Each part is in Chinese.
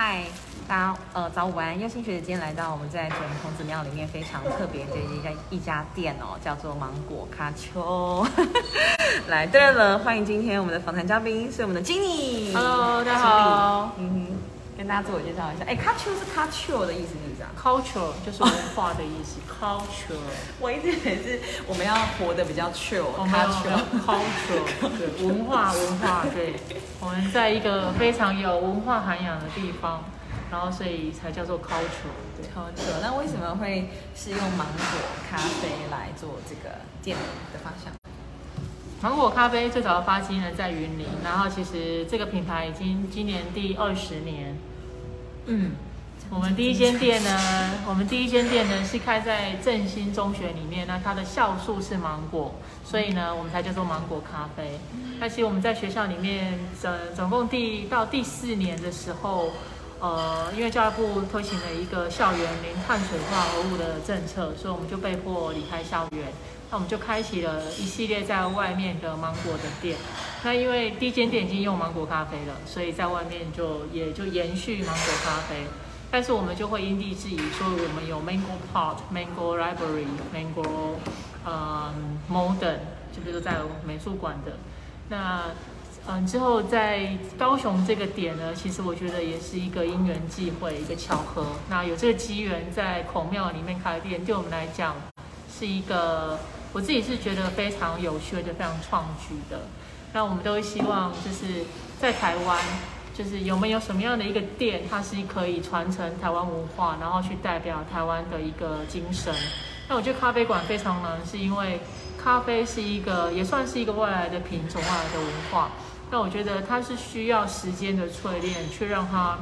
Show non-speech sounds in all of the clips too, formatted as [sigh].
嗨，大家呃早午安，优心学姐今天来到我们在准孔子庙里面非常特别的一家一家店哦，叫做芒果卡丘。[laughs] 来，对了，欢迎今天我们的访谈嘉宾是我们的 Jenny。Hello，大家好。嗯哼，跟大家自我介绍一下。哎，卡丘是卡丘的意思？Culture 就是文化的意思，[laughs] culture，我一直以为是我们要活得比较 chill，culture，culture [laughs] 对，文化文化，对，我们在一个非常有文化涵养的地方，然后所以才叫做 culture，对。卡丘，那为什么会是用芒果咖啡来做这个店的方向？芒果咖啡最早的发迹呢在云林，然后其实这个品牌已经今年第二十年。嗯，我们第一间店呢，我们第一间店呢是开在振兴中学里面，那它的校树是芒果，所以呢我们才叫做芒果咖啡。那其实我们在学校里面，总总共第到第四年的时候，呃，因为教育部推行了一个校园零碳水化合物的政策，所以我们就被迫离开校园。那我们就开启了一系列在外面的芒果的店。那因为第一间店已经用芒果咖啡了，所以在外面就也就延续芒果咖啡。但是我们就会因地制宜，说我们有 Mango Pot、Mango Library、Mango 呃 Modern，就比如在美术馆的。那嗯之后在高雄这个点呢，其实我觉得也是一个因缘际会，一个巧合。那有这个机缘在孔庙里面开店，对我们来讲是一个我自己是觉得非常有趣的、非常创举的。那我们都希望就是在台湾。就是有没有什么样的一个店，它是可以传承台湾文化，然后去代表台湾的一个精神。那我觉得咖啡馆非常难，是因为咖啡是一个也算是一个外来的品种、外来的文化。那我觉得它是需要时间的淬炼，去让它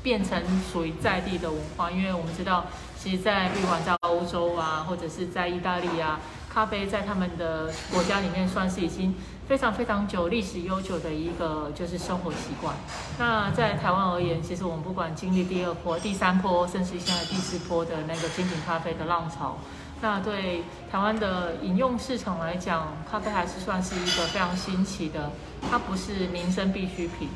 变成属于在地的文化。因为我们知道，其实，在不管在欧洲啊，或者是在意大利啊，咖啡在他们的国家里面算是已经非常非常久、历史悠久的一个就是生活习惯。那在台湾而言，其实我们不管经历第二波、第三波，甚至现在第四波的那个精品咖啡的浪潮，那对台湾的饮用市场来讲，咖啡还是算是一个非常新奇的，它不是民生必需品。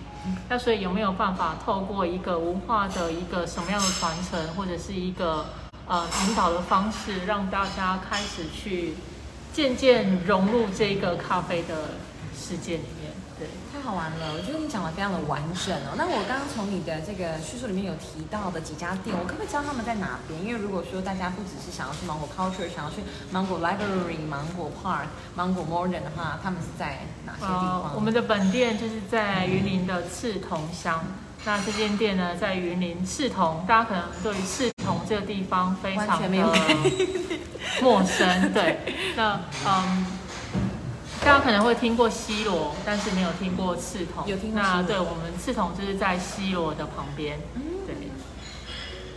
那所以有没有办法透过一个文化的一个什么样的传承，或者是一个呃引导的方式，让大家开始去渐渐融入这个咖啡的世界里面？对。太好玩了，我觉得你讲的非常的完整哦。那我刚刚从你的这个叙述里面有提到的几家店，我可不可以知道他们在哪边？因为如果说大家不只是想要去芒果 Culture，想要去芒果 Library、芒果 Park、芒果 Modern 的话，他们是在哪些地方？呃，我们的本店就是在云林的赤桐乡。那这间店呢，在云林赤桐，大家可能对于赤桐这个地方非常的陌生。[laughs] 对，那嗯，大家可能会听过西罗，但是没有听过刺桐。有听过那对我们刺桐就是在西罗的旁边。嗯对，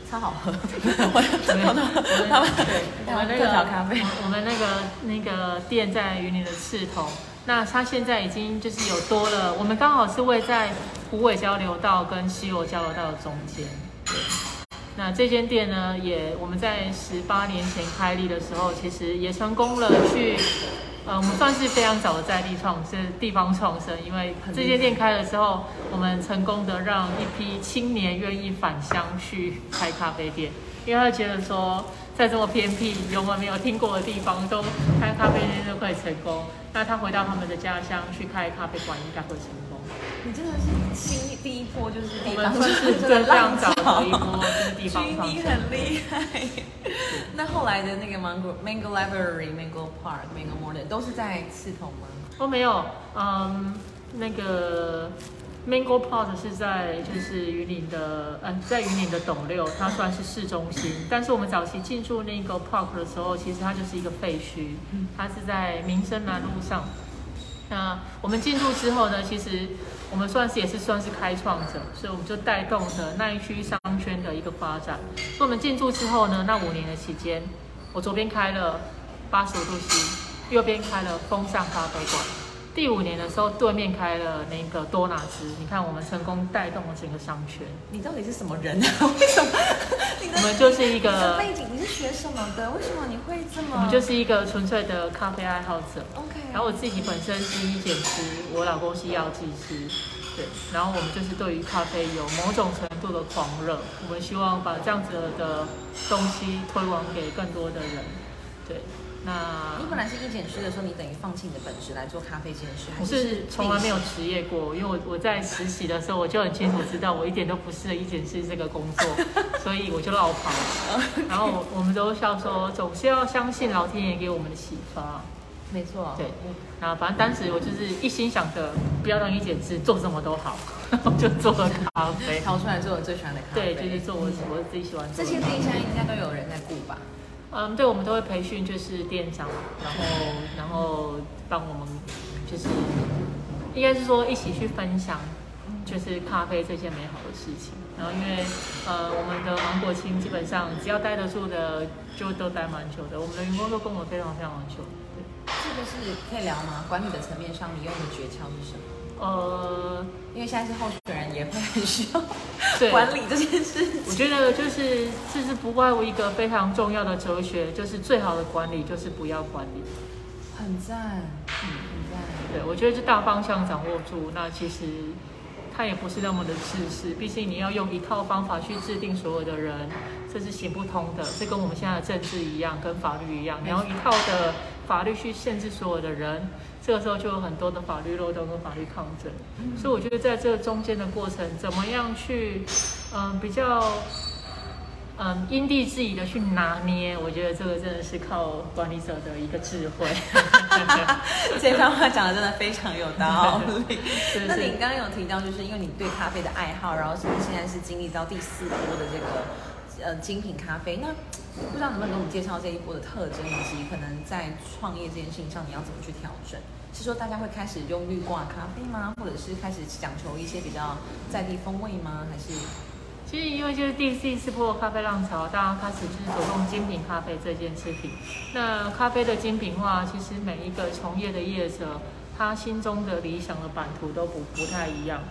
超好喝，[laughs] 我们我们对，我们那特个调咖啡我们那个那个店在云林的赤桐，那它现在已经就是有多了，我们刚好是位在虎尾交流道跟西罗交流道的中间。那这间店呢，也我们在十八年前开立的时候，其实也成功了去。呃，我们算是非常早的在地创生、地方创生，因为这间店开了之后，我们成功的让一批青年愿意返乡去开咖啡店，因为他觉得说，在这么偏僻、我们没有听过的地方，都开咖啡店就可以成功。那他回到他们的家乡去开咖啡馆，应该会成功。你真的是新第一波就是我地方就是这个对非常浪潮早的一波，就是地方很厉害。[laughs] 那后来的那个 Mango Mango Library、Mango Park、Mango Modern 都是在刺桐吗？哦，没有，嗯，那个 Mango Park 是在就是云林的，嗯，在云林的董六，它算是市中心。[laughs] 但是我们早期进驻那个 Park 的时候，其实它就是一个废墟，它是在民生南路上。那我们进驻之后呢，其实我们算是也是算是开创者，所以我们就带动了那一区商圈的一个发展。所以我们进驻之后呢，那五年的期间，我左边开了八十五度 C，右边开了风尚咖啡馆。第五年的时候，对面开了那个多纳兹，你看我们成功带动了整个商圈。你到底是什么人啊？为什么？我们就是一个，背景你是学什么的？为什么你会这么？我们就是一个纯粹的咖啡爱好者。OK。然后我自己本身是医检师，我老公是药剂师。对，然后我们就是对于咖啡有某种程度的狂热，我们希望把这样子的东西推广给更多的人。对，那你本来是医检师的时候，你等于放弃你的本职来做咖啡这件事，还我是是从来没有职业过，因为我我在实习的时候我就很清楚知道我一点都不适合医检师这个工作，[laughs] 所以我就绕跑了。然后我我们都笑说，总是要相信老天爷给我们的启发。没错，对，然后反正当时我就是一心想着不要让医检师做什么都好，我 [laughs] 就做了咖啡。[laughs] 挑出来做我最喜欢的咖啡。对，就是做我我自己喜欢做的。这些店现在应该都有人在顾吧？嗯，对，我们都会培训，就是店长，然后然后帮我们，就是应该是说一起去分享，就是咖啡这件美好的事情。然后因为呃，我们的芒果青基本上只要待得住的，就都待蛮久的。我们的员工都跟我非常非常久。对，这个是可以聊吗？管理的层面上，你用的诀窍是什么？呃，因为现在是候选人，也会很需要管理这件事情。我觉得就是这是不外乎一个非常重要的哲学，就是最好的管理就是不要管理。很赞，嗯，很赞。对，我觉得这大方向掌握住，那其实它也不是那么的自私。毕竟你要用一套方法去制定所有的人，这是行不通的。这跟我们现在的政治一样，跟法律一样，你要一套的法律去限制所有的人，这个时候就有很多的法律漏洞跟法律抗争。所以我觉得在这中间的过程，怎么样去，嗯，比较。嗯，因地制宜的去拿捏，我觉得这个真的是靠管理者的一个智慧。[laughs] 这番话讲的真的非常有道理。[laughs] 是那你刚刚有提到，就是因为你对咖啡的爱好，然后甚至现在是经历到第四波的这个呃精品咖啡，那不知道能不能给我们介绍这一波的特征，以及可能在创业这件事情上你要怎么去调整？是说大家会开始用绿挂咖啡吗？或者是开始讲求一些比较在地风味吗？还是其实因为就是第第四波咖啡浪潮，大家开始就是着重精品咖啡这件事情。那咖啡的精品化，其实每一个从业的业者，他心中的理想的版图都不不太一样。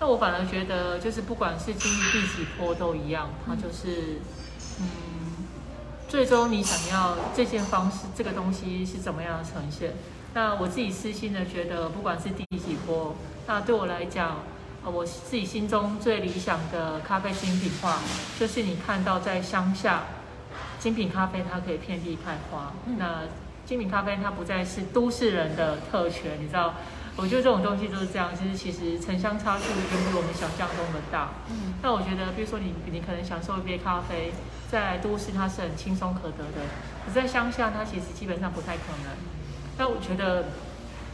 那我反而觉得，就是不管是经历第几波都一样，它就是嗯，最终你想要这件方式，这个东西是怎么样的呈现？那我自己私心的觉得，不管是第几波，那对我来讲。呃，我自己心中最理想的咖啡精品化，就是你看到在乡下，精品咖啡它可以遍地开花。那精品咖啡它不再是都市人的特权，你知道？我觉得这种东西就是这样，就是其实城乡差距远比我们想象中的大。嗯。那我觉得，比如说你你可能享受一杯咖啡，在都市它是很轻松可得的，可在乡下它其实基本上不太可能。那我觉得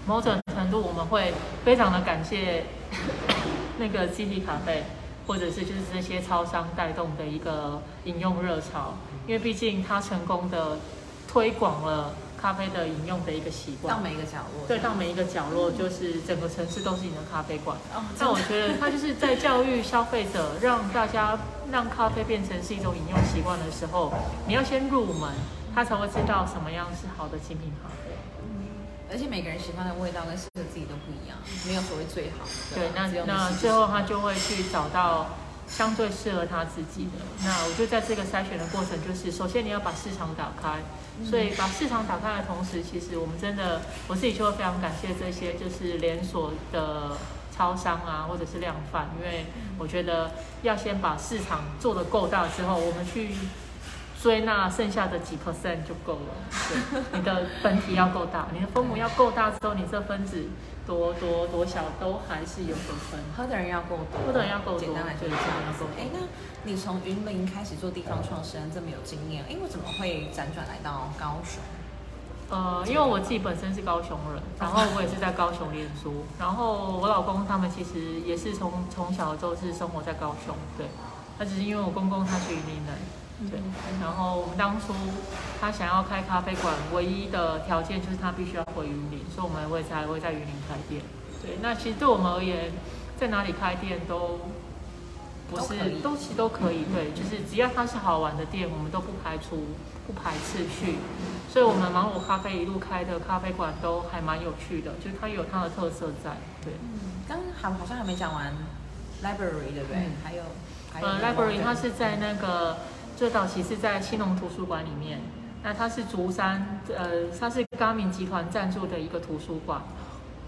某种程度我们会非常的感谢。[coughs] 那个 CT 咖啡，或者是就是这些超商带动的一个饮用热潮，因为毕竟它成功的推广了咖啡的饮用的一个习惯，到每一个角落，对，到每一个角落，就是整个城市都是你的咖啡馆。哦，那我觉得它就是在教育消费者，让大家让咖啡变成是一种饮用习惯的时候，你要先入门，他才会知道什么样是好的精品咖啡。而且每个人喜欢的味道跟适合自己都不一样，没有所谓最好。对，那那最后他就会去找到相对适合他自己的。那我觉得在这个筛选的过程，就是首先你要把市场打开，所以把市场打开的同时，其实我们真的我自己就会非常感谢这些就是连锁的超商啊，或者是量贩，因为我觉得要先把市场做得够大之后，我们去。追那剩下的几 percent 就够了。对，你的本体要够大，你的分母要够大之后，你这分子多多多小都还是有所分。喝的人要够多，喝的人要够多简单来说就是这样要够多哎，那你从云林开始做地方创生这么有经验，哎，我怎么会辗转来到高雄？呃，因为我自己本身是高雄人，[laughs] 然后我也是在高雄念书，然后我老公他们其实也是从从小就是生活在高雄，对，那只是因为我公公他是云林人，对，然后我们当初他想要开咖啡馆，唯一的条件就是他必须要回云林，所以我们会才会在云林开店。对，那其实对我们而言，在哪里开店都不是都都其实都可以，对，就是只要它是好玩的店，我们都不排除不排斥去。所以我们芒果咖啡一路开的咖啡馆都还蛮有趣的，就是它有它的特色在，对。嗯，刚刚好好像还没讲完 library 对不对？嗯。还有还有呃，library 它是在那个最早期是在新农图书馆里面，那它是竹山，呃，它是高明集团赞助的一个图书馆。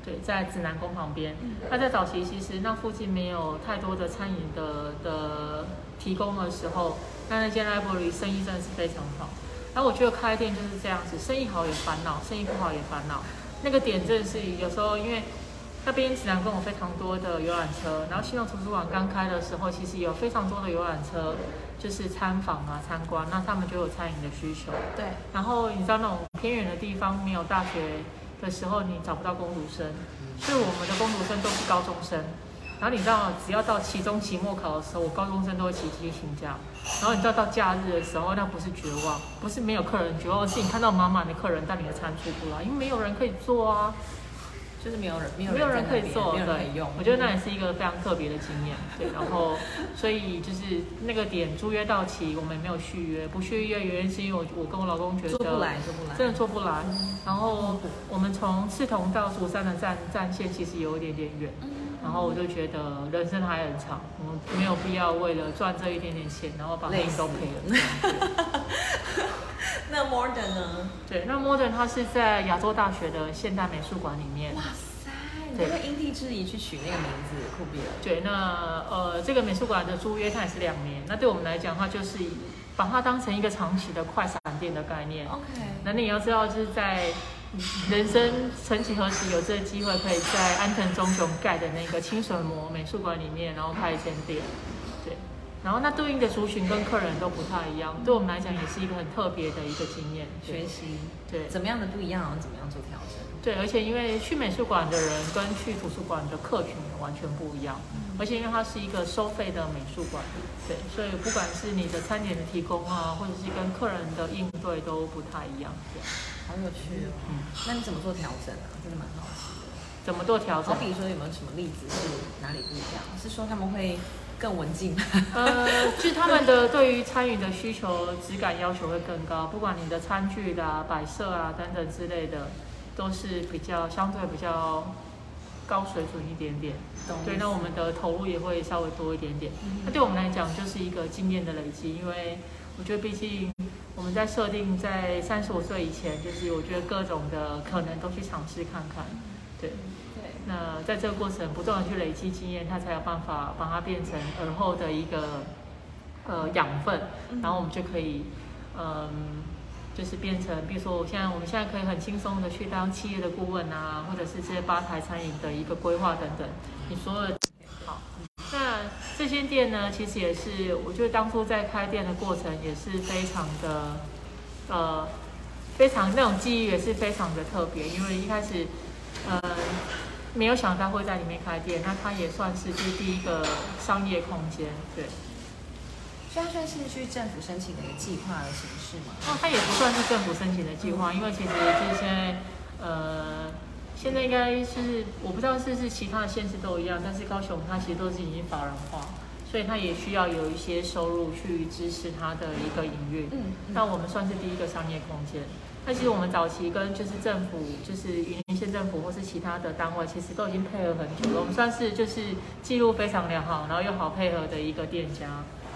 对，在指南宫旁边。那在早期其实那附近没有太多的餐饮的的提供的时候，那那间 library 生意真的是非常好。然后我觉得开店就是这样子，生意好也烦恼，生意不好也烦恼。那个点真的是有时候因为。那边指南宫有非常多的游览车，然后新隆图书馆刚开的时候，其实有非常多的游览车，就是参访啊、参观，那他们就有餐饮的需求。对。然后你知道那种偏远的地方没有大学的时候，你找不到工读生，所以我们的工读生都是高中生。然后你知道，只要到期中、期末考的时候，我高中生都会骑机请假。然后你知道到假日的时候，那不是绝望，不是没有客人绝望，是你看到满满的客人，但你的餐出不来，因为没有人可以做啊。就是没有人，没有人可以做，对，我觉得那也是一个非常特别的经验，对。然后，所以就是那个点租约到期，我们没有续约，不续约原因是因为我我跟我老公觉得做不来，做不来，真的做不来。然后我们从赤桐到竹山的站站线其实有一点点远，然后我就觉得人生还很长，我们没有必要为了赚这一点点钱，然后把命都赔了。那 Modern 呢？对，那 Modern 它是在亚洲大学的现代美术馆里面。哇塞，你会因地制宜去取那个名字，酷毙了。对，那呃，这个美术馆的租约它也是两年。那对我们来讲，它就是把它当成一个长期的快闪店的概念。OK。那你要知道，就是在人生曾几何时有这个机会，可以在安藤忠雄盖的那个清水模美术馆里面，然后开一间店。然后那对应的族群跟客人都不太一样，对我们来讲也是一个很特别的一个经验学习。对，怎么样的不一样，然后怎么样做调整？对，而且因为去美术馆的人跟去图书馆的客群也完全不一样，而且因为它是一个收费的美术馆，对，所以不管是你的餐点的提供啊，或者是跟客人的应对都不太一样。对，好有趣哦。嗯，那你怎么做调整啊？真的蛮好奇的。怎么做调整？好比说有没有什么例子是哪里不一样？是说他们会？更文静。呃，就是他们的对于餐饮的需求、质感要求会更高，不管你的餐具啦、摆设啊等等之类的，都是比较相对比较高水准一点点。对，那我们的投入也会稍微多一点点。那对我们来讲，就是一个经验的累积，因为我觉得毕竟我们在设定在三十五岁以前，就是我觉得各种的可能都去尝试看看。对。那在这个过程不断的去累积经验，他才有办法把它变成耳后的一个呃养分，然后我们就可以嗯，就是变成，比如说我现在我们现在可以很轻松的去当企业的顾问啊，或者是这些吧台餐饮的一个规划等等。你说的好，那这间店呢，其实也是我觉得当初在开店的过程也是非常的呃非常那种记忆也是非常的特别，因为一开始呃。没有想到会在里面开店，那它也算是就是第一个商业空间，对。所以它算是去政府申请的一个计划的形式吗？哦，它也不算是政府申请的计划，因为其实就是现在，呃，现在应该是我不知道是不是其他的县市都一样，但是高雄它其实都是已经法人化，所以它也需要有一些收入去支持它的一个营运。嗯。那我们算是第一个商业空间。那其实我们早期跟就是政府，就是云林县政府或是其他的单位，其实都已经配合很久了。我们算是就是记录非常良好，然后又好配合的一个店家。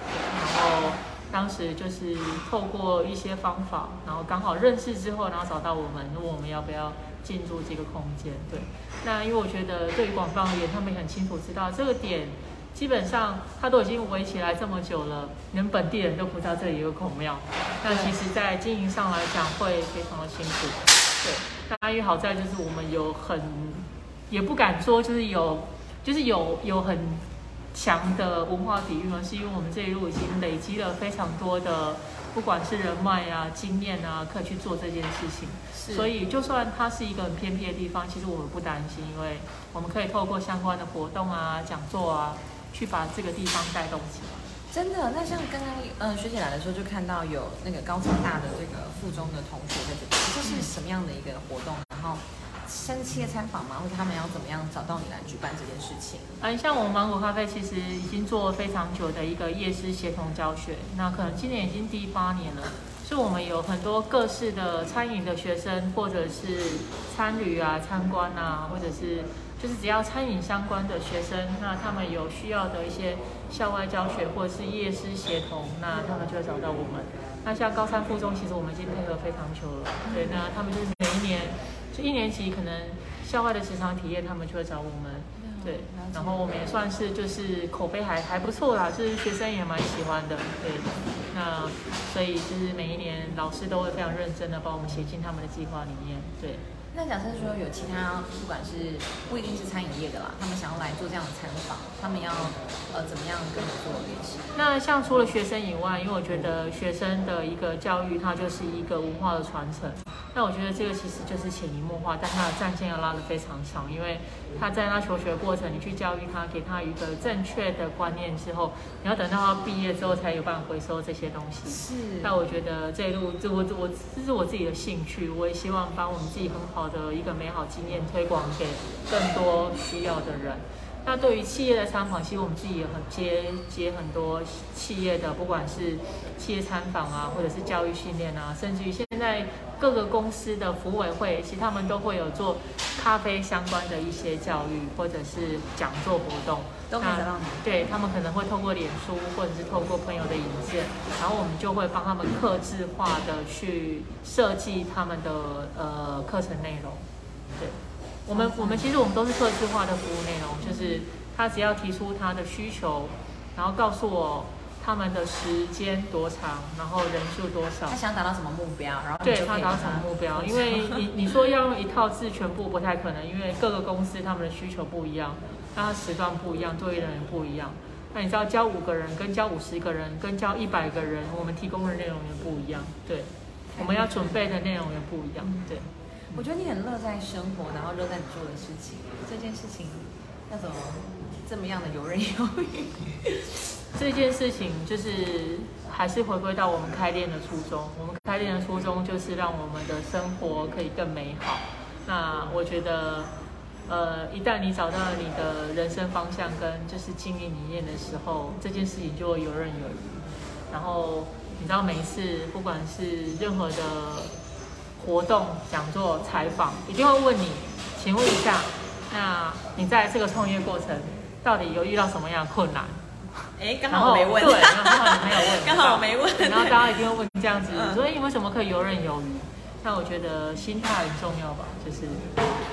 然后当时就是透过一些方法，然后刚好认识之后，然后找到我们，问我们要不要进驻这个空间。对，那因为我觉得对于广方而言，他们也很清楚知道这个点。基本上它都已经围起来这么久了，连本地人都不知道这里有孔庙。那其实，在经营上来讲会非常的辛苦。对，那因为好在就是我们有很，也不敢说就是有，就是有有很强的文化底蕴，而是因为我们这一路已经累积了非常多的，不管是人脉啊、经验啊，可以去做这件事情。所以，就算它是一个很偏僻的地方，其实我们不担心，因为我们可以透过相关的活动啊、讲座啊。去把这个地方带动起来。真的，那像刚刚嗯学姐来的时候，就看到有那个高中大的这个附中的同学在这边，这是什么样的一个活动？然后生企业参访吗？或者他们要怎么样找到你来举办这件事情？嗯，像我们芒果咖啡其实已经做了非常久的一个夜市协同教学，那可能今年已经第八年了。是我们有很多各式的餐饮的学生，或者是参旅啊、参观啊，或者是。就是只要餐饮相关的学生，那他们有需要的一些校外教学或者是夜师协同，那他们就会找到我们。那像高三附中，其实我们已经配合非常久了。对，那他们就是每一年，就一年级可能校外的职场体验，他们就会找我们。对，然后我们也算是就是口碑还还不错啦，就是学生也蛮喜欢的。对，那所以就是每一年老师都会非常认真的帮我们写进他们的计划里面。对。那假设说有其他，不管是不一定是餐饮业的啦，他们想要来做这样的参访，他们要呃怎么样跟你做联系？那像除了学生以外，因为我觉得学生的一个教育，它就是一个文化的传承。那我觉得这个其实就是潜移默化，但他的战线要拉得非常长，因为他在他求学过程，你去教育他，给他一个正确的观念之后，你要等到他毕业之后才有办法回收这些东西。是。那我觉得这一路，这我我这是我自己的兴趣，我也希望把我们自己很好好的一个美好经验推广给更多需要的人。那对于企业的参访，其实我们自己也很接接很多企业的，不管是企业参访啊，或者是教育训练啊，甚至于现在各个公司的服委会，其实他们都会有做咖啡相关的一些教育，或者是讲座活动。都可以找到你。对他们可能会透过脸书，或者是透过朋友的引荐，然后我们就会帮他们克制化的去设计他们的呃课程内容。对。我们我们其实我们都是客制化的服务内容，就是他只要提出他的需求，然后告诉我他们的时间多长，然后人数多少，他想达到什么目标，然后对他达到什么目标，因为你你说要用一套字全部不太可能，因为各个公司他们的需求不一样，那他时段不一样，对应的人不一样，那你知道教五个人跟教五十个人跟教一百个人，我们提供的内容也不一样，对，我们要准备的内容也不一样，对。我觉得你很乐在生活，然后乐在你做的事情。这件事情要怎么这么样的游刃有余？[laughs] 这件事情就是还是回归到我们开店的初衷。我们开店的初衷就是让我们的生活可以更美好。那我觉得，呃，一旦你找到了你的人生方向跟就是经营理念的时候，这件事情就会游刃有余。然后你知道，每一次不管是任何的。活动、讲座、采访，一定会问你，请问一下，那你在这个创业过程，到底有遇到什么样的困难？哎，刚好我没问，对，刚好你没有问，刚好我没问，然后大家一定会问这样子，所以你为什么可以游刃有余？那我觉得心态很重要吧，就是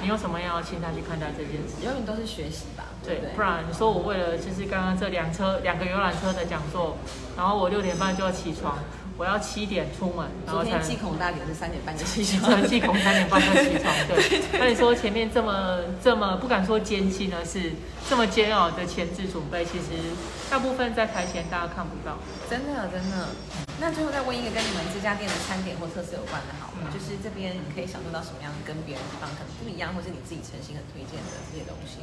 你用什么样的心态去看待这件事？永远都是学习吧，对，不然你说我为了就是刚刚这两车两个游览车的讲座，然后我六点半就要起床。我要七点出门，然后才。忌恐大点是三点半就起床。[laughs] 忌恐三点半就起床，[laughs] 对。那你说前面这么这么不敢说艰辛呢，是这么煎熬的前置准备，其实大部分在台前大家看不到。真的真的。那最后再问一个跟你们这家店的餐点或特色有关的，好，就是这边你可以享受到什么样跟别人地方可能不一样，或是你自己诚心很推荐的这些东西。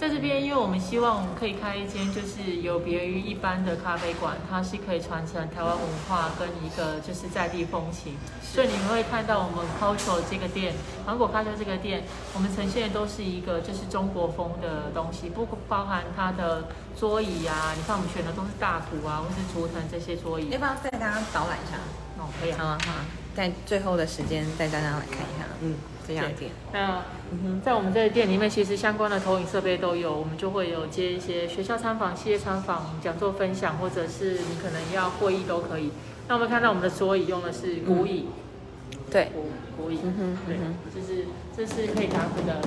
在这边，因为我们希望可以开一间就是有别于一般的咖啡馆，它是可以传承台湾文化跟一个就是在地风情，所以你们会看到我们 Culture 这个店，芒果咖啡这个店，我们呈现的都是一个就是中国风的东西，不包含它的桌椅啊，你看我们选的都是大图啊，或是竹藤这些桌椅。要不要带大家导览一下？哦，可以。好啊，好啊，在最后的时间带大家来看一下，嗯。这样店，那在我们这个店里面，其实相关的投影设备都有，我们就会有接一些学校参访、企业参访、讲座分享，或者是你可能要会议都可以。那我们看到我们的桌椅用的是古椅，对，古古椅，嗯对，就是这是可以打鼓的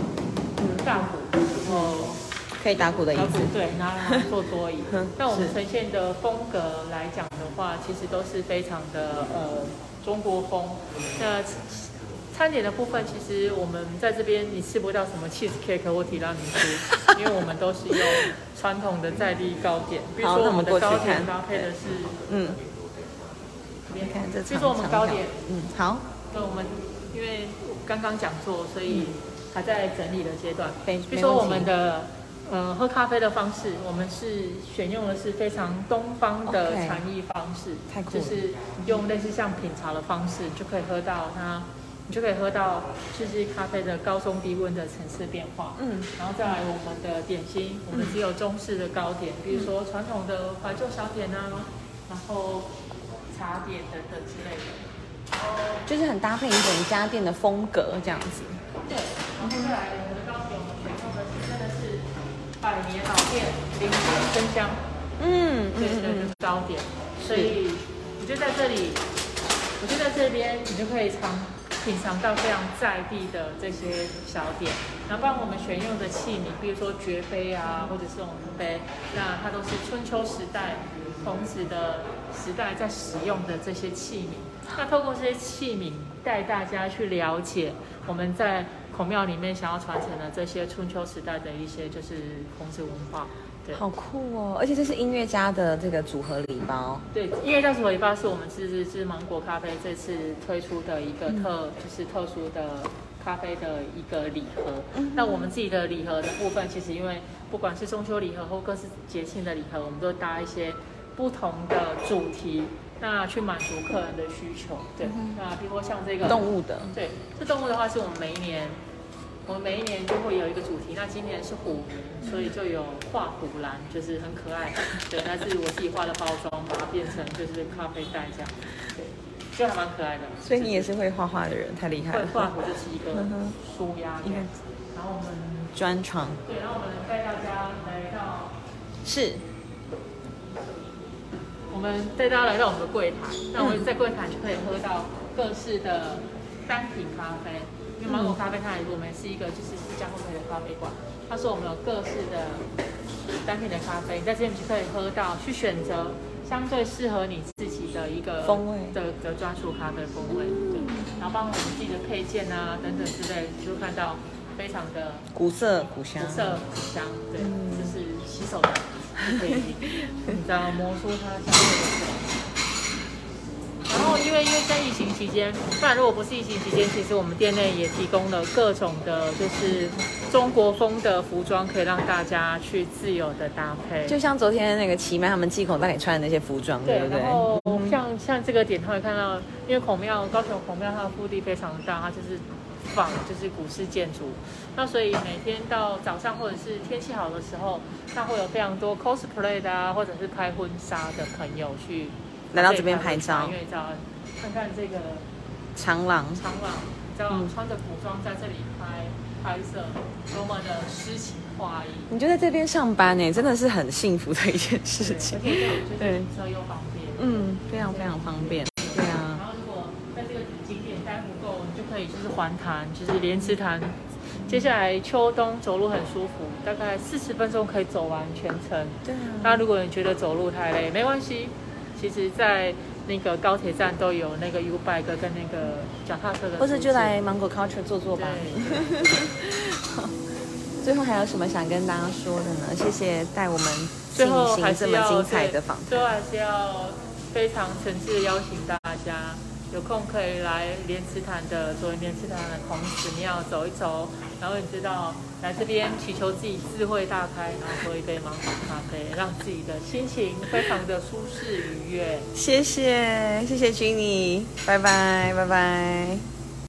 大鼓，然后可以打鼓的椅子，对，拿来做桌椅。[laughs] 那我们呈现的风格来讲的话，其实都是非常的呃中国风。那餐点的部分，其实我们在这边你吃不到什么 cheese cake 或提拉米苏，因为我们都是用传统的在地糕点。比如说我们的糕点搭配的是，嗯，边看这比如说我们糕点，嗯，好。那我们因为刚刚讲座，所以还在整理的阶段。比如说我们的，呃，喝咖啡的方式，我们是选用的是非常东方的禅意方式，就是用类似像品茶的方式，就可以喝到它。你就可以喝到就是咖啡的高中低温的层次变化，嗯，然后再来我们的点心，我们只有中式的糕点，比如说传统的怀旧小点啊，然后茶点等等之类的，就是很搭配一整家店的风格这样子。对，然后再来我们的糕点，我们选用的是真的是百年老店，林间生香，嗯，对对，就是糕点，所以我就在这里，我就在这边，你就可以尝。品尝到非常在地的这些小点，然后帮我们选用的器皿，比如说爵杯啊，或者是我们杯，那它都是春秋时代孔子的时代在使用的这些器皿。那透过这些器皿，带大家去了解我们在孔庙里面想要传承的这些春秋时代的一些就是孔子文化。对，好酷哦！而且这是音乐家的这个组合礼包。对，音乐家组合礼包是我们是是是芒果咖啡这次推出的一个特、就是特殊的咖啡的一个礼盒。那我们自己的礼盒的部分，其实因为不管是中秋礼盒或各式节庆的礼盒，我们都搭一些不同的主题，那去满足客人的需求。对，那比如说像这个动物的，对，这动物的话是我们每一年，我们每一年就会有一个主题。那今年是虎，所以就有画虎兰，就是很可爱。对，那是我自己画的包装，把它变成就是咖啡袋这样。对，就还蛮可爱的。所以你也是会画画的人，太厉害了。[laughs] 会画，我就是一个嗯哼舒压一个感。然后我们专场对，然后我们带大家来到，是我们带大家来到我们的柜台。那我们在柜台就可以喝到各式的单品咖啡。因为芒果咖啡它也是我们是一个就是私家烘焙的咖啡馆，它说我们有各式的单品的咖啡，你在这边就可以喝到，去选择相对适合你自己的一个风味。的的专属咖啡风味。对，然后包括我们自己的配件啊等等之类，你就看到非常的古色古香。古，色古香，对，嗯。就是洗手的，可以，你知道磨出它香后，因为因为在疫情期间，不然如果不是疫情期间，其实我们店内也提供了各种的，就是中国风的服装，可以让大家去自由的搭配。就像昨天那个奇麦他们寄孔带你穿的那些服装，对对，不对？然后像像这个点，他会看到，因为孔庙高雄孔庙它的腹地非常大，它就是仿就是古式建筑，那所以每天到早上或者是天气好的时候，那会有非常多 cosplay 的啊，或者是拍婚纱的朋友去来到这边拍照看看这个长廊长廊，嗯穿着古装在这里拍拍摄，多么的诗情画意。你就在这边上班呢，真的是很幸福的一件事情对。对停车又方便。嗯，非常非常方便。对啊，然后如果在这个景点待不够，你就可以就是环潭，就是莲池潭。接下来秋冬走路很舒服，大概四十分钟可以走完全程。对啊。那如果你觉得走路太累，没关系，其实在那个高铁站都有那个 U bike 跟那个脚踏车的，或者就来芒果 Culture 坐坐吧。对。[laughs] 最后还有什么想跟大家说的呢？谢谢带我们最进行这么精彩的访最后谈。还是要非常诚挚的邀请大家，有空可以来莲池潭的左营莲池潭的孔子庙走一走，然后你知道来这边祈求自己智慧大开，然后喝一杯芒果咖啡，让自己的心情非常的舒适愉悦。谢谢，谢谢君妮拜拜，拜拜。